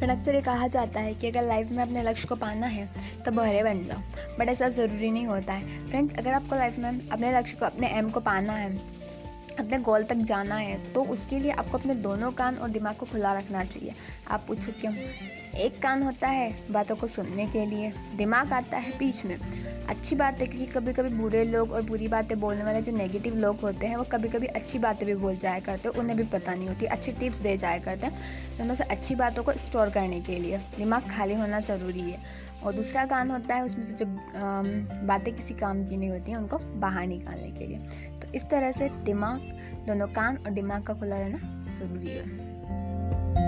फिर अक्सर ये कहा जाता है कि अगर लाइफ में अपने लक्ष्य को पाना है तो बहरे बन जाओ। बट ऐसा ज़रूरी नहीं होता है। फ्रेंड्स अगर आपको लाइफ में अपने लक्ष्य को, अपने एम को पाना है अपने गोल तक जाना है तो उसके लिए आपको अपने दोनों कान और दिमाग को खुला रखना चाहिए। आप पूछो क्यों एक कान होता है बातों को सुनने के लिए, दिमाग आता है बीच में। अच्छी बात है क्योंकि कभी कभी बुरे लोग और बुरी बातें बोलने वाले जो नेगेटिव लोग होते हैं, वो कभी कभी अच्छी बातें भी बोल जाया करते हैं, उन्हें भी पता नहीं होती, अच्छी टिप्स दे जाया करते हैं। तो से अच्छी बातों को स्टोर करने के लिए। दिमाग खाली होना ज़रूरी है। और दूसरा कान होता है उसमें से जो बातें किसी काम की नहीं होती हैं, उनको बाहर निकालने के लिए। तो इस तरह से दिमाग, दोनों कान और दिमाग का खुला रहना ज़रूरी है।